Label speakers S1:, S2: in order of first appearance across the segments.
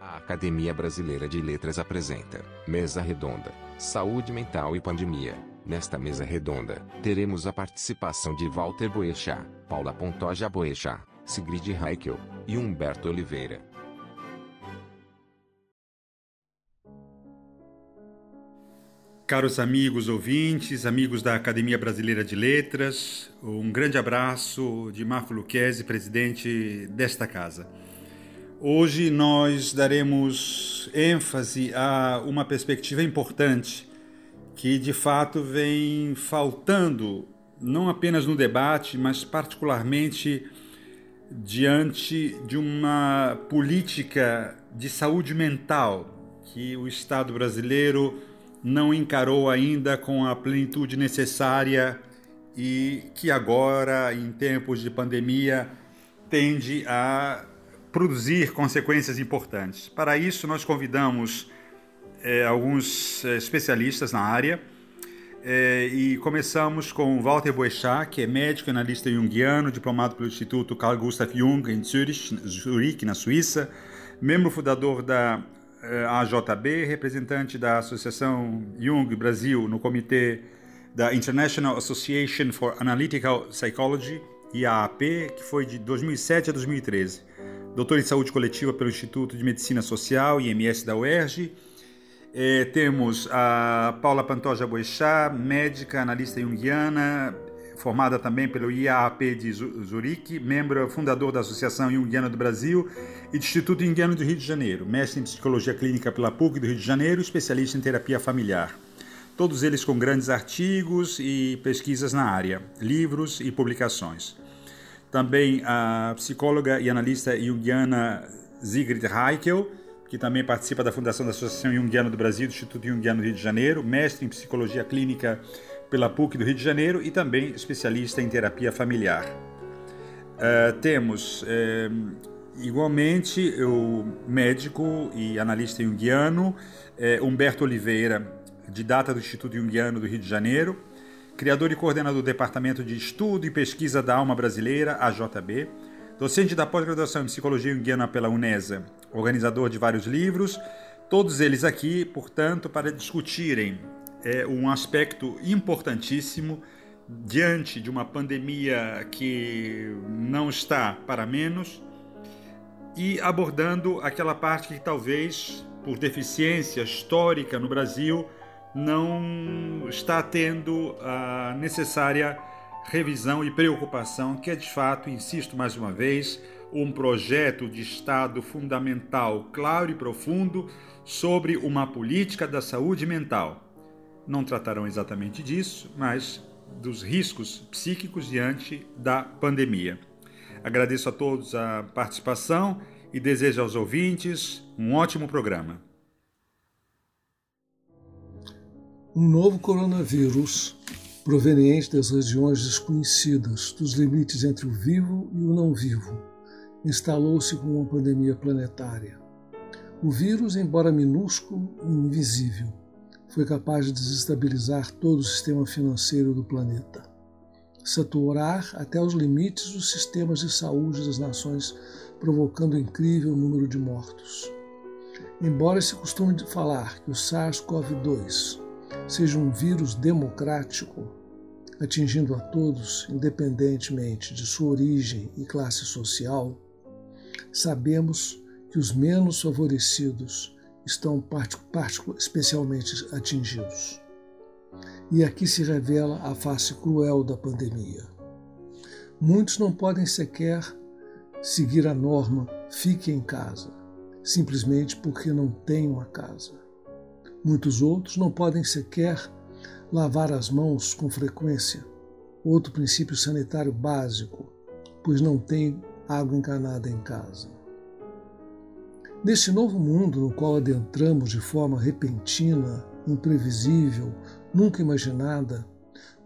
S1: A Academia Brasileira de Letras apresenta Mesa Redonda, Saúde Mental e Pandemia. Nesta mesa redonda, teremos a participação de Walter Boechat, Paula Pontoja Boechat, Sigrid Heikel e Humberto Oliveira.
S2: Caros amigos ouvintes, amigos da Academia Brasileira de Letras, um grande abraço de Marco Lucchesi, presidente desta casa. Hoje nós daremos ênfase a uma perspectiva importante que de fato vem faltando, não apenas no debate, mas particularmente diante de uma política de saúde mental que o Estado brasileiro não encarou ainda com a plenitude necessária e que agora, em tempos de pandemia, tende a produzir consequências importantes. Para isso, nós convidamos é, alguns é, especialistas na área é, e começamos com Walter Boechat, que é médico e analista junguiano, diplomado pelo Instituto Carl Gustav Jung em Zurich, Zurich na Suíça, membro fundador da eh, AJB, representante da Associação Jung Brasil no comitê da International Association for Analytical Psychology, IAAP, que foi de 2007 a 2013. Doutor em Saúde Coletiva pelo Instituto de Medicina Social, IMS da UERJ. É, temos a Paula Pantoja Boechat, médica, analista junguiana, formada também pelo IAAP de Zurique, membro fundador da Associação Junguiana do Brasil e do Instituto Junguiano do Rio de Janeiro, mestre em Psicologia Clínica pela PUC do Rio de Janeiro, especialista em terapia familiar. Todos eles com grandes artigos e pesquisas na área, livros e publicações. Também a psicóloga e analista junguiana Sigrid Heikel, que também participa da fundação da Associação Junguiana do Brasil, do Instituto Junguiano do Rio de Janeiro, mestre em Psicologia Clínica pela PUC do Rio de Janeiro e também especialista em terapia familiar. Uh, temos uh, igualmente o médico e analista junguiano uh, Humberto Oliveira, didata do Instituto Junguiano do Rio de Janeiro, criador e coordenador do Departamento de Estudo e Pesquisa da Alma Brasileira, AJB, docente da pós-graduação em Psicologia Junguiana pela UNESA, organizador de vários livros, todos eles aqui, portanto, para discutirem é um aspecto importantíssimo diante de uma pandemia que não está para menos e abordando aquela parte que talvez por deficiência histórica no Brasil não está tendo a necessária revisão e preocupação, que é de fato, insisto mais uma vez, um projeto de Estado fundamental, claro e profundo sobre uma política da saúde mental não tratarão exatamente disso, mas dos riscos psíquicos diante da pandemia. Agradeço a todos a participação e desejo aos ouvintes um ótimo programa.
S3: Um novo coronavírus, proveniente das regiões desconhecidas dos limites entre o vivo e o não vivo, instalou-se como uma pandemia planetária. O vírus, embora minúsculo e invisível, foi capaz de desestabilizar todo o sistema financeiro do planeta, saturar até os limites dos sistemas de saúde das nações, provocando um incrível número de mortos. Embora se costume falar que o SARS-CoV-2 seja um vírus democrático, atingindo a todos, independentemente de sua origem e classe social, sabemos que os menos favorecidos estão especialmente atingidos. E aqui se revela a face cruel da pandemia. Muitos não podem sequer seguir a norma fique em casa, simplesmente porque não têm uma casa. Muitos outros não podem sequer lavar as mãos com frequência, outro princípio sanitário básico, pois não têm água encanada em casa. Neste novo mundo no qual adentramos de forma repentina, imprevisível, nunca imaginada,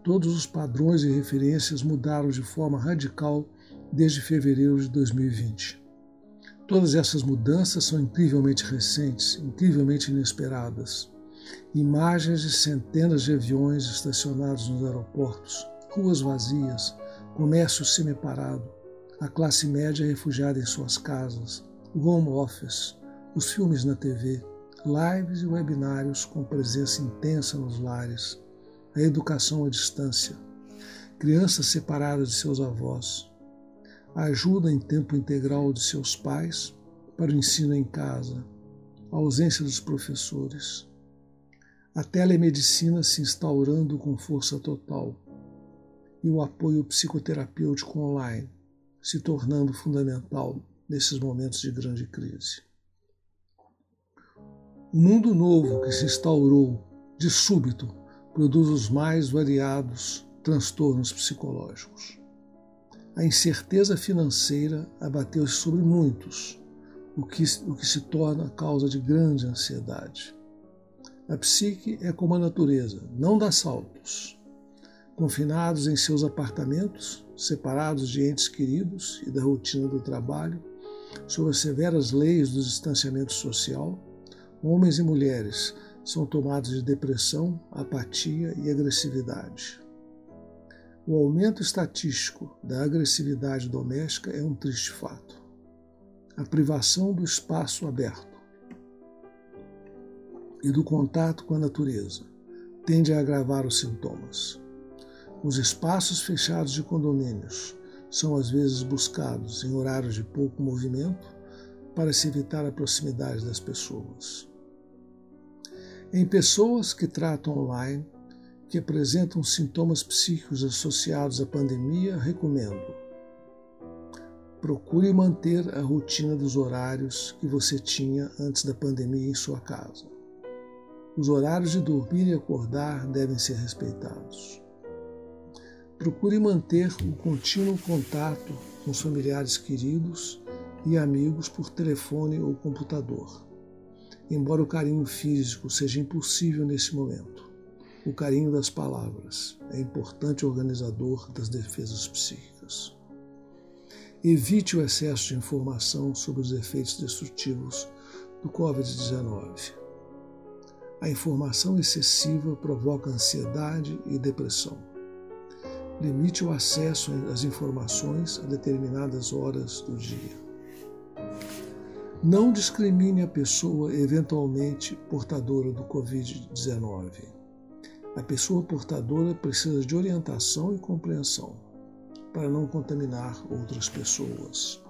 S3: todos os padrões e referências mudaram de forma radical desde fevereiro de 2020. Todas essas mudanças são incrivelmente recentes, incrivelmente inesperadas. Imagens de centenas de aviões estacionados nos aeroportos, ruas vazias, comércio semiparado, a classe média refugiada em suas casas, o home office, os filmes na TV, lives e webinários com presença intensa nos lares, a educação à distância, crianças separadas de seus avós, a ajuda em tempo integral de seus pais para o ensino em casa, a ausência dos professores, a telemedicina se instaurando com força total e o apoio psicoterapêutico online se tornando fundamental nesses momentos de grande crise. O mundo novo que se instaurou de súbito produz os mais variados transtornos psicológicos. A incerteza financeira abateu-se sobre muitos, o que, o que se torna causa de grande ansiedade. A psique é como a natureza, não dá saltos. Confinados em seus apartamentos, separados de entes queridos e da rotina do trabalho, sob as severas leis do distanciamento social, homens e mulheres são tomados de depressão, apatia e agressividade. O aumento estatístico da agressividade doméstica é um triste fato. A privação do espaço aberto e do contato com a natureza tende a agravar os sintomas. Os espaços fechados de condomínios são às vezes buscados em horários de pouco movimento para se evitar a proximidade das pessoas. Em pessoas que tratam online, que apresentam sintomas psíquicos associados à pandemia, recomendo: procure manter a rotina dos horários que você tinha antes da pandemia em sua casa. Os horários de dormir e acordar devem ser respeitados. Procure manter o contínuo contato com os familiares queridos e amigos por telefone ou computador. Embora o carinho físico seja impossível nesse momento, o carinho das palavras é importante organizador das defesas psíquicas. Evite o excesso de informação sobre os efeitos destrutivos do Covid-19. A informação excessiva provoca ansiedade e depressão limite o acesso às informações a determinadas horas do dia. Não discrimine a pessoa eventualmente portadora do Covid-19. A pessoa portadora precisa de orientação e compreensão para não contaminar outras pessoas.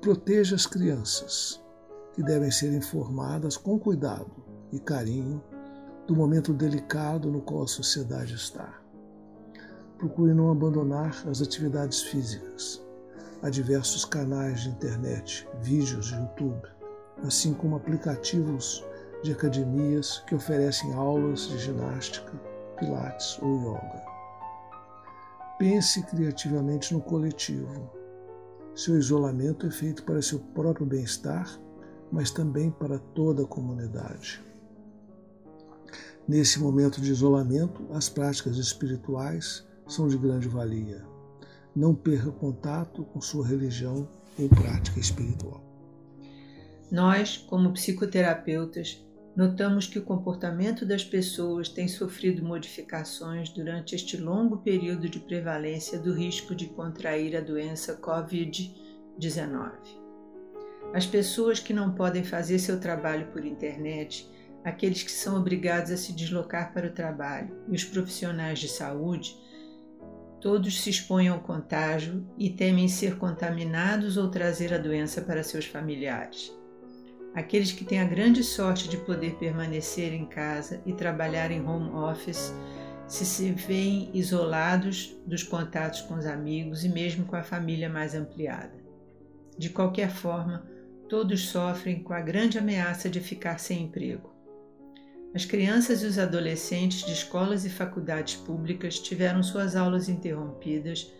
S3: Proteja as crianças, que devem ser informadas com cuidado e carinho do momento delicado no qual a sociedade está procure não abandonar as atividades físicas. Há diversos canais de internet, vídeos de YouTube, assim como aplicativos de academias que oferecem aulas de ginástica, pilates ou yoga. Pense criativamente no coletivo. Seu isolamento é feito para seu próprio bem-estar, mas também para toda a comunidade. Nesse momento de isolamento, as práticas espirituais são de grande valia. Não perca contato com sua religião ou prática espiritual.
S4: Nós, como psicoterapeutas, notamos que o comportamento das pessoas tem sofrido modificações durante este longo período de prevalência do risco de contrair a doença Covid-19. As pessoas que não podem fazer seu trabalho por internet, aqueles que são obrigados a se deslocar para o trabalho e os profissionais de saúde Todos se expõem ao contágio e temem ser contaminados ou trazer a doença para seus familiares. Aqueles que têm a grande sorte de poder permanecer em casa e trabalhar em home office se, se veem isolados dos contatos com os amigos e mesmo com a família mais ampliada. De qualquer forma, todos sofrem com a grande ameaça de ficar sem emprego. As crianças e os adolescentes de escolas e faculdades públicas tiveram suas aulas interrompidas,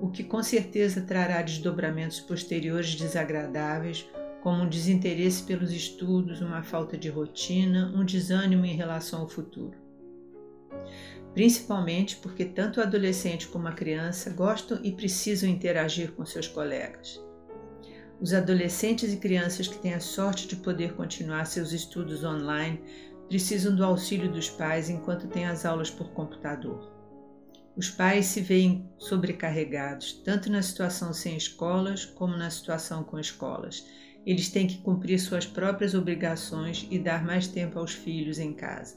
S4: o que com certeza trará desdobramentos posteriores desagradáveis, como um desinteresse pelos estudos, uma falta de rotina, um desânimo em relação ao futuro. Principalmente porque tanto o adolescente como a criança gostam e precisam interagir com seus colegas. Os adolescentes e crianças que têm a sorte de poder continuar seus estudos online precisam do auxílio dos pais enquanto têm as aulas por computador. Os pais se veem sobrecarregados, tanto na situação sem escolas como na situação com escolas, eles têm que cumprir suas próprias obrigações e dar mais tempo aos filhos em casa.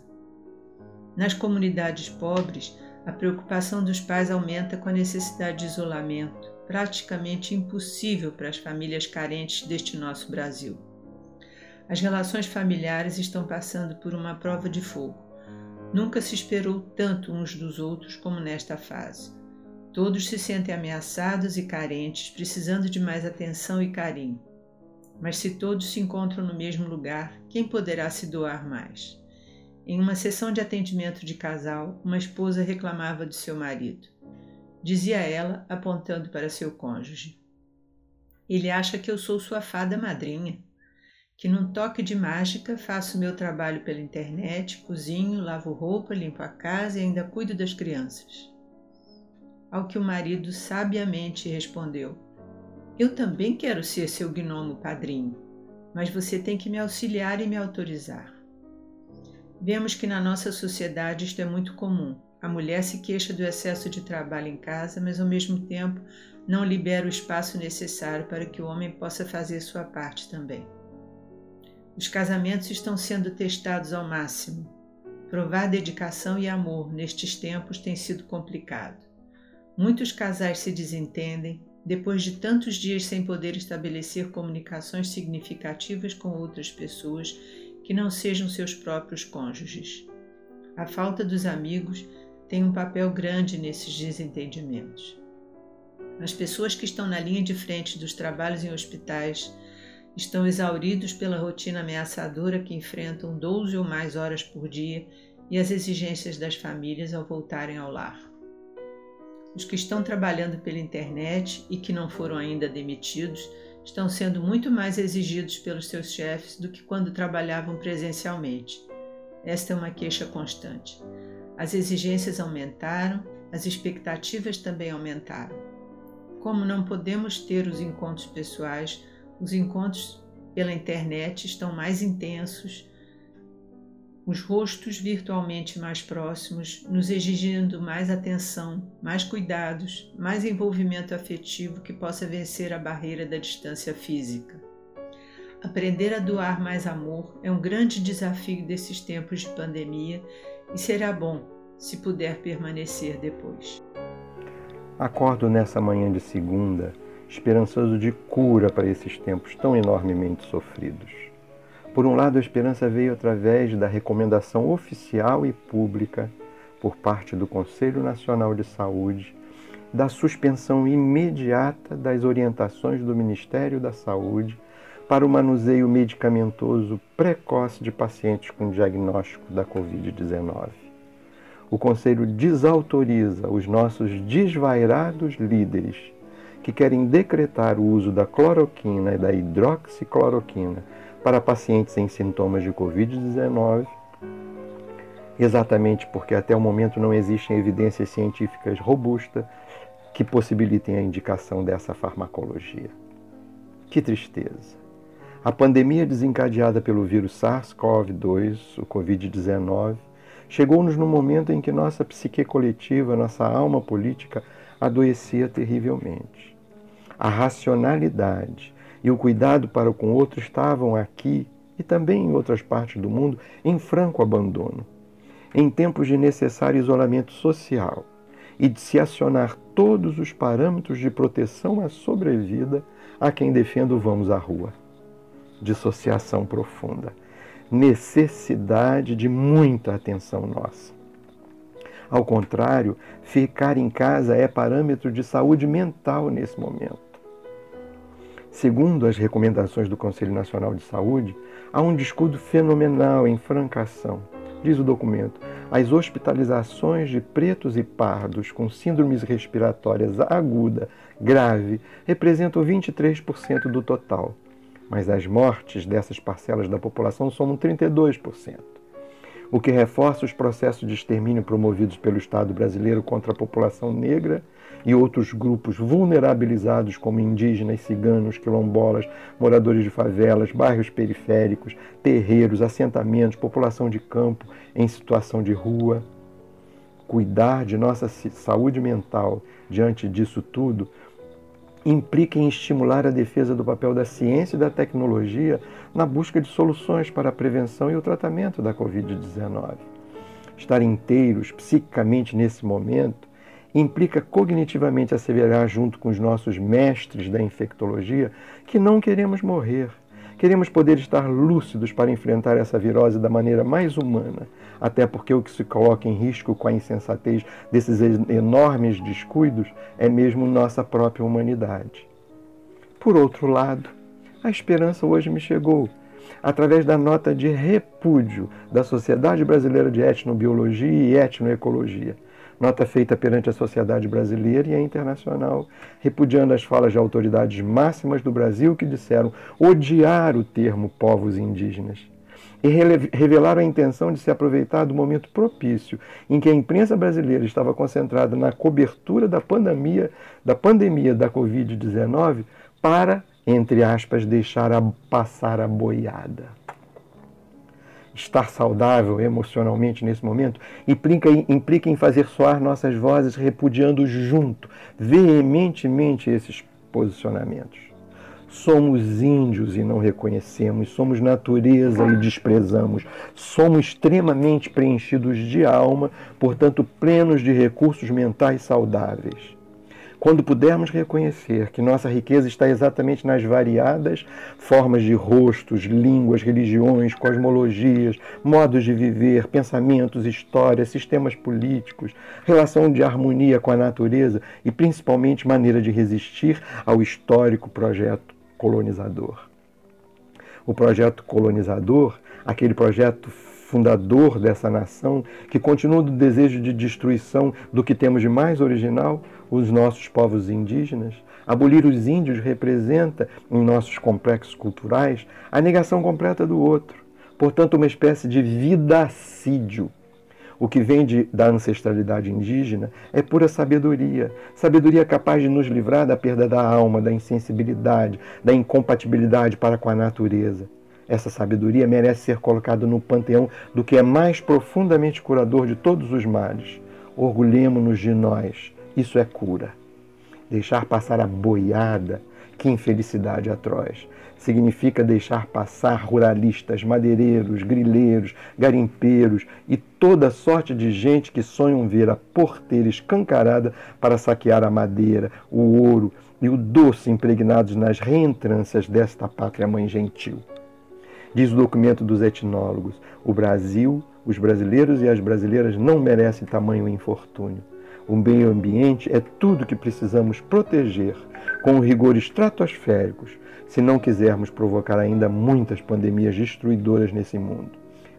S4: Nas comunidades pobres, a preocupação dos pais aumenta com a necessidade de isolamento, praticamente impossível para as famílias carentes deste nosso Brasil. As relações familiares estão passando por uma prova de fogo. Nunca se esperou tanto uns dos outros como nesta fase. Todos se sentem ameaçados e carentes, precisando de mais atenção e carinho. Mas se todos se encontram no mesmo lugar, quem poderá se doar mais? Em uma sessão de atendimento de casal, uma esposa reclamava de seu marido. Dizia ela, apontando para seu cônjuge: Ele acha que eu sou sua fada madrinha, que num toque de mágica faço meu trabalho pela internet, cozinho, lavo roupa, limpo a casa e ainda cuido das crianças. Ao que o marido sabiamente respondeu: Eu também quero ser seu gnomo padrinho, mas você tem que me auxiliar e me autorizar. Vemos que na nossa sociedade isto é muito comum. A mulher se queixa do excesso de trabalho em casa, mas ao mesmo tempo não libera o espaço necessário para que o homem possa fazer sua parte também. Os casamentos estão sendo testados ao máximo. Provar dedicação e amor nestes tempos tem sido complicado. Muitos casais se desentendem depois de tantos dias sem poder estabelecer comunicações significativas com outras pessoas que não sejam seus próprios cônjuges. A falta dos amigos tem um papel grande nesses desentendimentos. As pessoas que estão na linha de frente dos trabalhos em hospitais estão exauridos pela rotina ameaçadora que enfrentam 12 ou mais horas por dia e as exigências das famílias ao voltarem ao lar. Os que estão trabalhando pela internet e que não foram ainda demitidos estão sendo muito mais exigidos pelos seus chefes do que quando trabalhavam presencialmente. Esta é uma queixa constante. As exigências aumentaram, as expectativas também aumentaram. Como não podemos ter os encontros pessoais, os encontros pela internet estão mais intensos os rostos virtualmente mais próximos, nos exigindo mais atenção, mais cuidados, mais envolvimento afetivo que possa vencer a barreira da distância física. Aprender a doar mais amor é um grande desafio desses tempos de pandemia e será bom se puder permanecer depois.
S5: Acordo nessa manhã de segunda, esperançoso de cura para esses tempos tão enormemente sofridos. Por um lado, a esperança veio através da recomendação oficial e pública por parte do Conselho Nacional de Saúde da suspensão imediata das orientações do Ministério da Saúde para o manuseio medicamentoso precoce de pacientes com diagnóstico da Covid-19. O Conselho desautoriza os nossos desvairados líderes que querem decretar o uso da cloroquina e da hidroxicloroquina para pacientes em sintomas de Covid-19, exatamente porque até o momento não existem evidências científicas robustas que possibilitem a indicação dessa farmacologia. Que tristeza! A pandemia desencadeada pelo vírus SARS-CoV-2, o Covid-19, chegou-nos no momento em que nossa psique coletiva, nossa alma política adoecia terrivelmente. A racionalidade, e o cuidado para com o outro estavam aqui e também em outras partes do mundo em franco abandono. Em tempos de necessário isolamento social e de se acionar todos os parâmetros de proteção à sobrevida a quem defenda o vamos à rua. Dissociação profunda. Necessidade de muita atenção nossa. Ao contrário, ficar em casa é parâmetro de saúde mental nesse momento. Segundo as recomendações do Conselho Nacional de Saúde, há um descuido fenomenal em francação. Diz o documento: as hospitalizações de pretos e pardos com síndromes respiratórias aguda, grave, representam 23% do total, mas as mortes dessas parcelas da população somam 32%, o que reforça os processos de extermínio promovidos pelo Estado brasileiro contra a população negra e outros grupos vulnerabilizados, como indígenas, ciganos, quilombolas, moradores de favelas, bairros periféricos, terreiros, assentamentos, população de campo em situação de rua. Cuidar de nossa saúde mental diante disso tudo implica em estimular a defesa do papel da ciência e da tecnologia na busca de soluções para a prevenção e o tratamento da Covid-19. Estar inteiros psiquicamente nesse momento implica cognitivamente asseverar, junto com os nossos mestres da infectologia, que não queremos morrer. Queremos poder estar lúcidos para enfrentar essa virose da maneira mais humana, até porque o que se coloca em risco com a insensatez desses enormes descuidos é mesmo nossa própria humanidade. Por outro lado, a esperança hoje me chegou através da nota de repúdio da Sociedade Brasileira de Etnobiologia e Etnoecologia nota feita perante a sociedade brasileira e a internacional, repudiando as falas de autoridades máximas do Brasil que disseram odiar o termo povos indígenas. E revelaram a intenção de se aproveitar do momento propício em que a imprensa brasileira estava concentrada na cobertura da pandemia da, pandemia da Covid-19 para, entre aspas, deixar a, passar a boiada estar saudável emocionalmente nesse momento implica, implica em fazer soar nossas vozes repudiando junto, veementemente, esses posicionamentos. Somos índios e não reconhecemos, somos natureza e desprezamos, somos extremamente preenchidos de alma, portanto, plenos de recursos mentais saudáveis quando pudermos reconhecer que nossa riqueza está exatamente nas variadas formas de rostos, línguas, religiões, cosmologias, modos de viver, pensamentos, histórias, sistemas políticos, relação de harmonia com a natureza e principalmente maneira de resistir ao histórico projeto colonizador. O projeto colonizador, aquele projeto fundador dessa nação, que continua do desejo de destruição do que temos de mais original, os nossos povos indígenas. Abolir os índios representa, em nossos complexos culturais, a negação completa do outro. Portanto, uma espécie de vidacídio. O que vem de, da ancestralidade indígena é pura sabedoria. Sabedoria capaz de nos livrar da perda da alma, da insensibilidade, da incompatibilidade para com a natureza. Essa sabedoria merece ser colocada no panteão do que é mais profundamente curador de todos os males. Orgulhemo-nos de nós, isso é cura. Deixar passar a boiada, que infelicidade atroz. Significa deixar passar ruralistas, madeireiros, grileiros, garimpeiros e toda sorte de gente que sonham ver a porteira escancarada para saquear a madeira, o ouro e o doce impregnados nas reentrâncias desta pátria mãe gentil. Diz o documento dos etnólogos: o Brasil, os brasileiros e as brasileiras não merecem tamanho infortúnio. O meio ambiente é tudo que precisamos proteger com rigores estratosféricos, se não quisermos provocar ainda muitas pandemias destruidoras nesse mundo.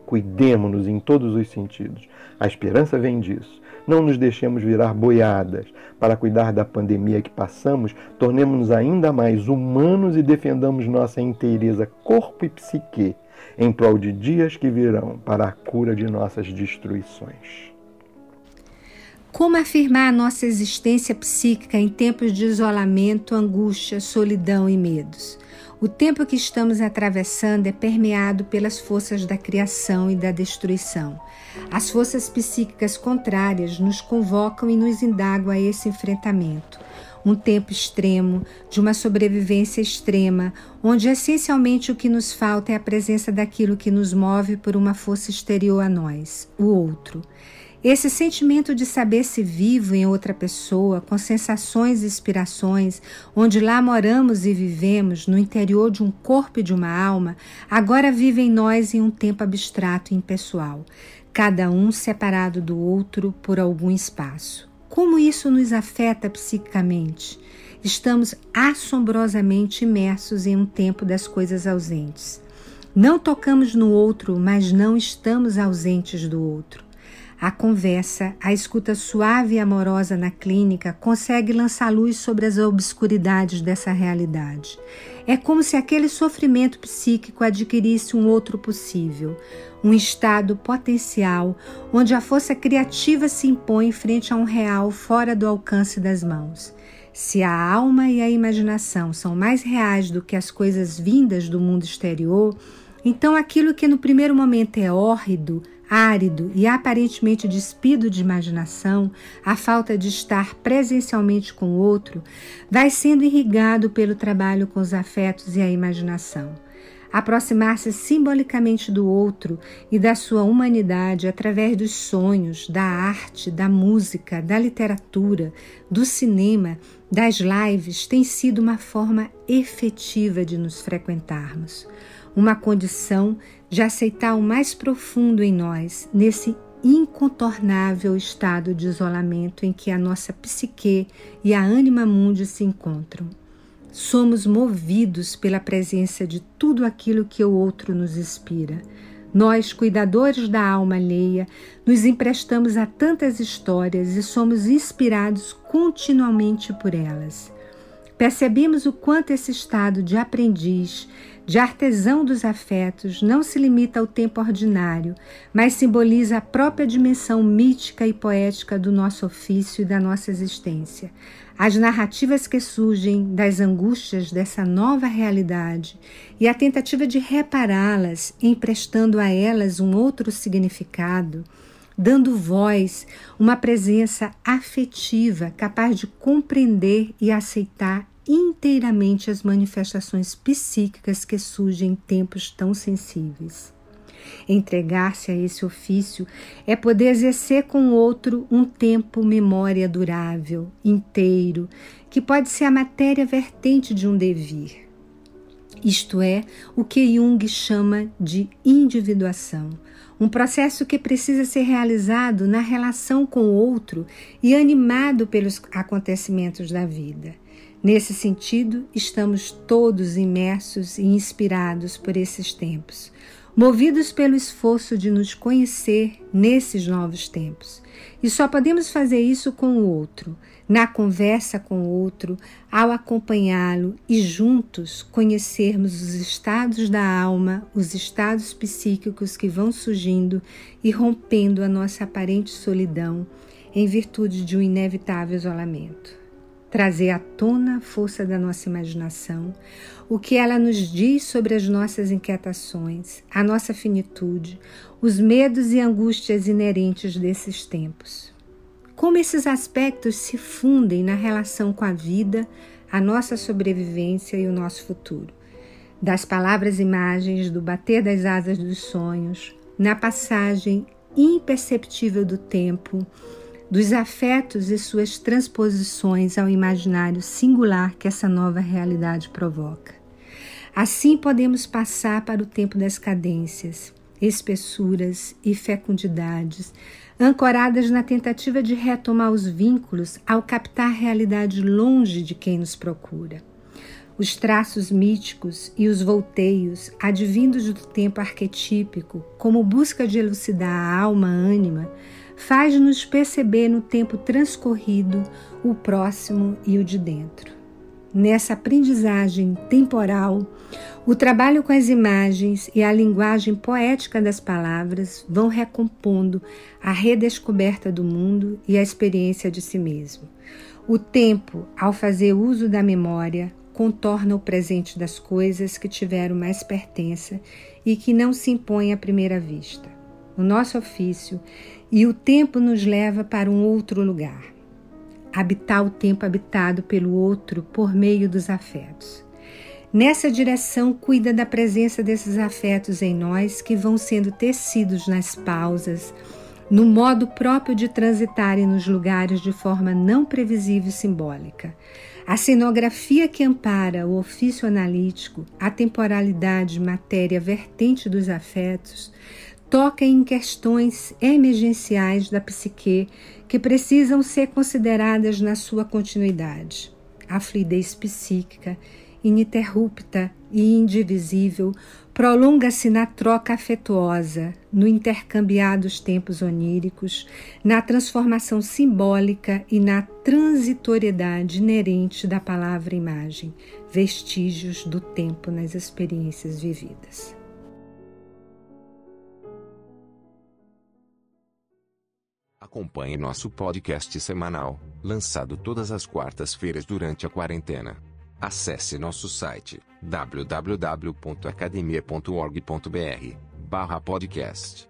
S5: Cuidemos-nos em todos os sentidos. A esperança vem disso. Não nos deixemos virar boiadas. Para cuidar da pandemia que passamos, tornemos-nos ainda mais humanos e defendamos nossa inteireza corpo e psique em prol de dias que virão para a cura de nossas destruições.
S6: Como afirmar a nossa existência psíquica em tempos de isolamento, angústia, solidão e medos? O tempo que estamos atravessando é permeado pelas forças da criação e da destruição. As forças psíquicas contrárias nos convocam e nos indagam a esse enfrentamento. Um tempo extremo, de uma sobrevivência extrema, onde essencialmente o que nos falta é a presença daquilo que nos move por uma força exterior a nós, o outro. Esse sentimento de saber-se vivo em outra pessoa, com sensações e inspirações, onde lá moramos e vivemos, no interior de um corpo e de uma alma, agora vive em nós em um tempo abstrato e impessoal, cada um separado do outro por algum espaço. Como isso nos afeta psiquicamente? Estamos assombrosamente imersos em um tempo das coisas ausentes. Não tocamos no outro, mas não estamos ausentes do outro. A conversa, a escuta suave e amorosa na clínica consegue lançar luz sobre as obscuridades dessa realidade. É como se aquele sofrimento psíquico adquirisse um outro possível, um estado potencial onde a força criativa se impõe frente a um real fora do alcance das mãos. Se a alma e a imaginação são mais reais do que as coisas vindas do mundo exterior, então aquilo que no primeiro momento é hórrido árido e aparentemente despido de imaginação, a falta de estar presencialmente com o outro, vai sendo irrigado pelo trabalho com os afetos e a imaginação. Aproximar-se simbolicamente do outro e da sua humanidade através dos sonhos, da arte, da música, da literatura, do cinema, das lives tem sido uma forma efetiva de nos frequentarmos, uma condição de aceitar o mais profundo em nós, nesse incontornável estado de isolamento em que a nossa psique e a anima mundi se encontram. Somos movidos pela presença de tudo aquilo que o outro nos inspira. Nós, cuidadores da alma alheia, nos emprestamos a tantas histórias e somos inspirados continuamente por elas. Percebemos o quanto esse estado de aprendiz, de artesão dos afetos, não se limita ao tempo ordinário, mas simboliza a própria dimensão mítica e poética do nosso ofício e da nossa existência. As narrativas que surgem das angústias dessa nova realidade e a tentativa de repará-las, emprestando a elas um outro significado, dando voz, uma presença afetiva capaz de compreender e aceitar inteiramente as manifestações psíquicas que surgem em tempos tão sensíveis. Entregar-se a esse ofício é poder exercer com outro um tempo memória durável, inteiro, que pode ser a matéria vertente de um devir. Isto é o que Jung chama de individuação, um processo que precisa ser realizado na relação com o outro e animado pelos acontecimentos da vida. Nesse sentido, estamos todos imersos e inspirados por esses tempos, movidos pelo esforço de nos conhecer nesses novos tempos. E só podemos fazer isso com o outro, na conversa com o outro, ao acompanhá-lo e juntos conhecermos os estados da alma, os estados psíquicos que vão surgindo e rompendo a nossa aparente solidão em virtude de um inevitável isolamento trazer à tona a força da nossa imaginação, o que ela nos diz sobre as nossas inquietações, a nossa finitude, os medos e angústias inerentes desses tempos. Como esses aspectos se fundem na relação com a vida, a nossa sobrevivência e o nosso futuro. Das palavras imagens, do bater das asas dos sonhos, na passagem imperceptível do tempo, dos afetos e suas transposições ao imaginário singular que essa nova realidade provoca. Assim podemos passar para o tempo das cadências, espessuras e fecundidades, ancoradas na tentativa de retomar os vínculos ao captar a realidade longe de quem nos procura. Os traços míticos e os volteios, advindos do tempo arquetípico, como busca de elucidar a alma ânima, faz-nos perceber no tempo transcorrido o próximo e o de dentro. Nessa aprendizagem temporal, o trabalho com as imagens e a linguagem poética das palavras vão recompondo a redescoberta do mundo e a experiência de si mesmo. O tempo, ao fazer uso da memória, contorna o presente das coisas que tiveram mais pertença e que não se impõem à primeira vista. O nosso ofício e o tempo nos leva para um outro lugar. Habitar o tempo habitado pelo outro por meio dos afetos. Nessa direção, cuida da presença desses afetos em nós que vão sendo tecidos nas pausas, no modo próprio de transitarem nos lugares de forma não previsível e simbólica. A cenografia que ampara o ofício analítico, a temporalidade, matéria vertente dos afetos, toca em questões emergenciais da psique que precisam ser consideradas na sua continuidade. A fluidez psíquica, ininterrupta e indivisível, prolonga-se na troca afetuosa, no intercambiar dos tempos oníricos, na transformação simbólica e na transitoriedade inerente da palavra imagem, vestígios do tempo nas experiências vividas.
S1: Acompanhe nosso podcast semanal, lançado todas as quartas-feiras durante a quarentena. Acesse nosso site www.academia.org.br/podcast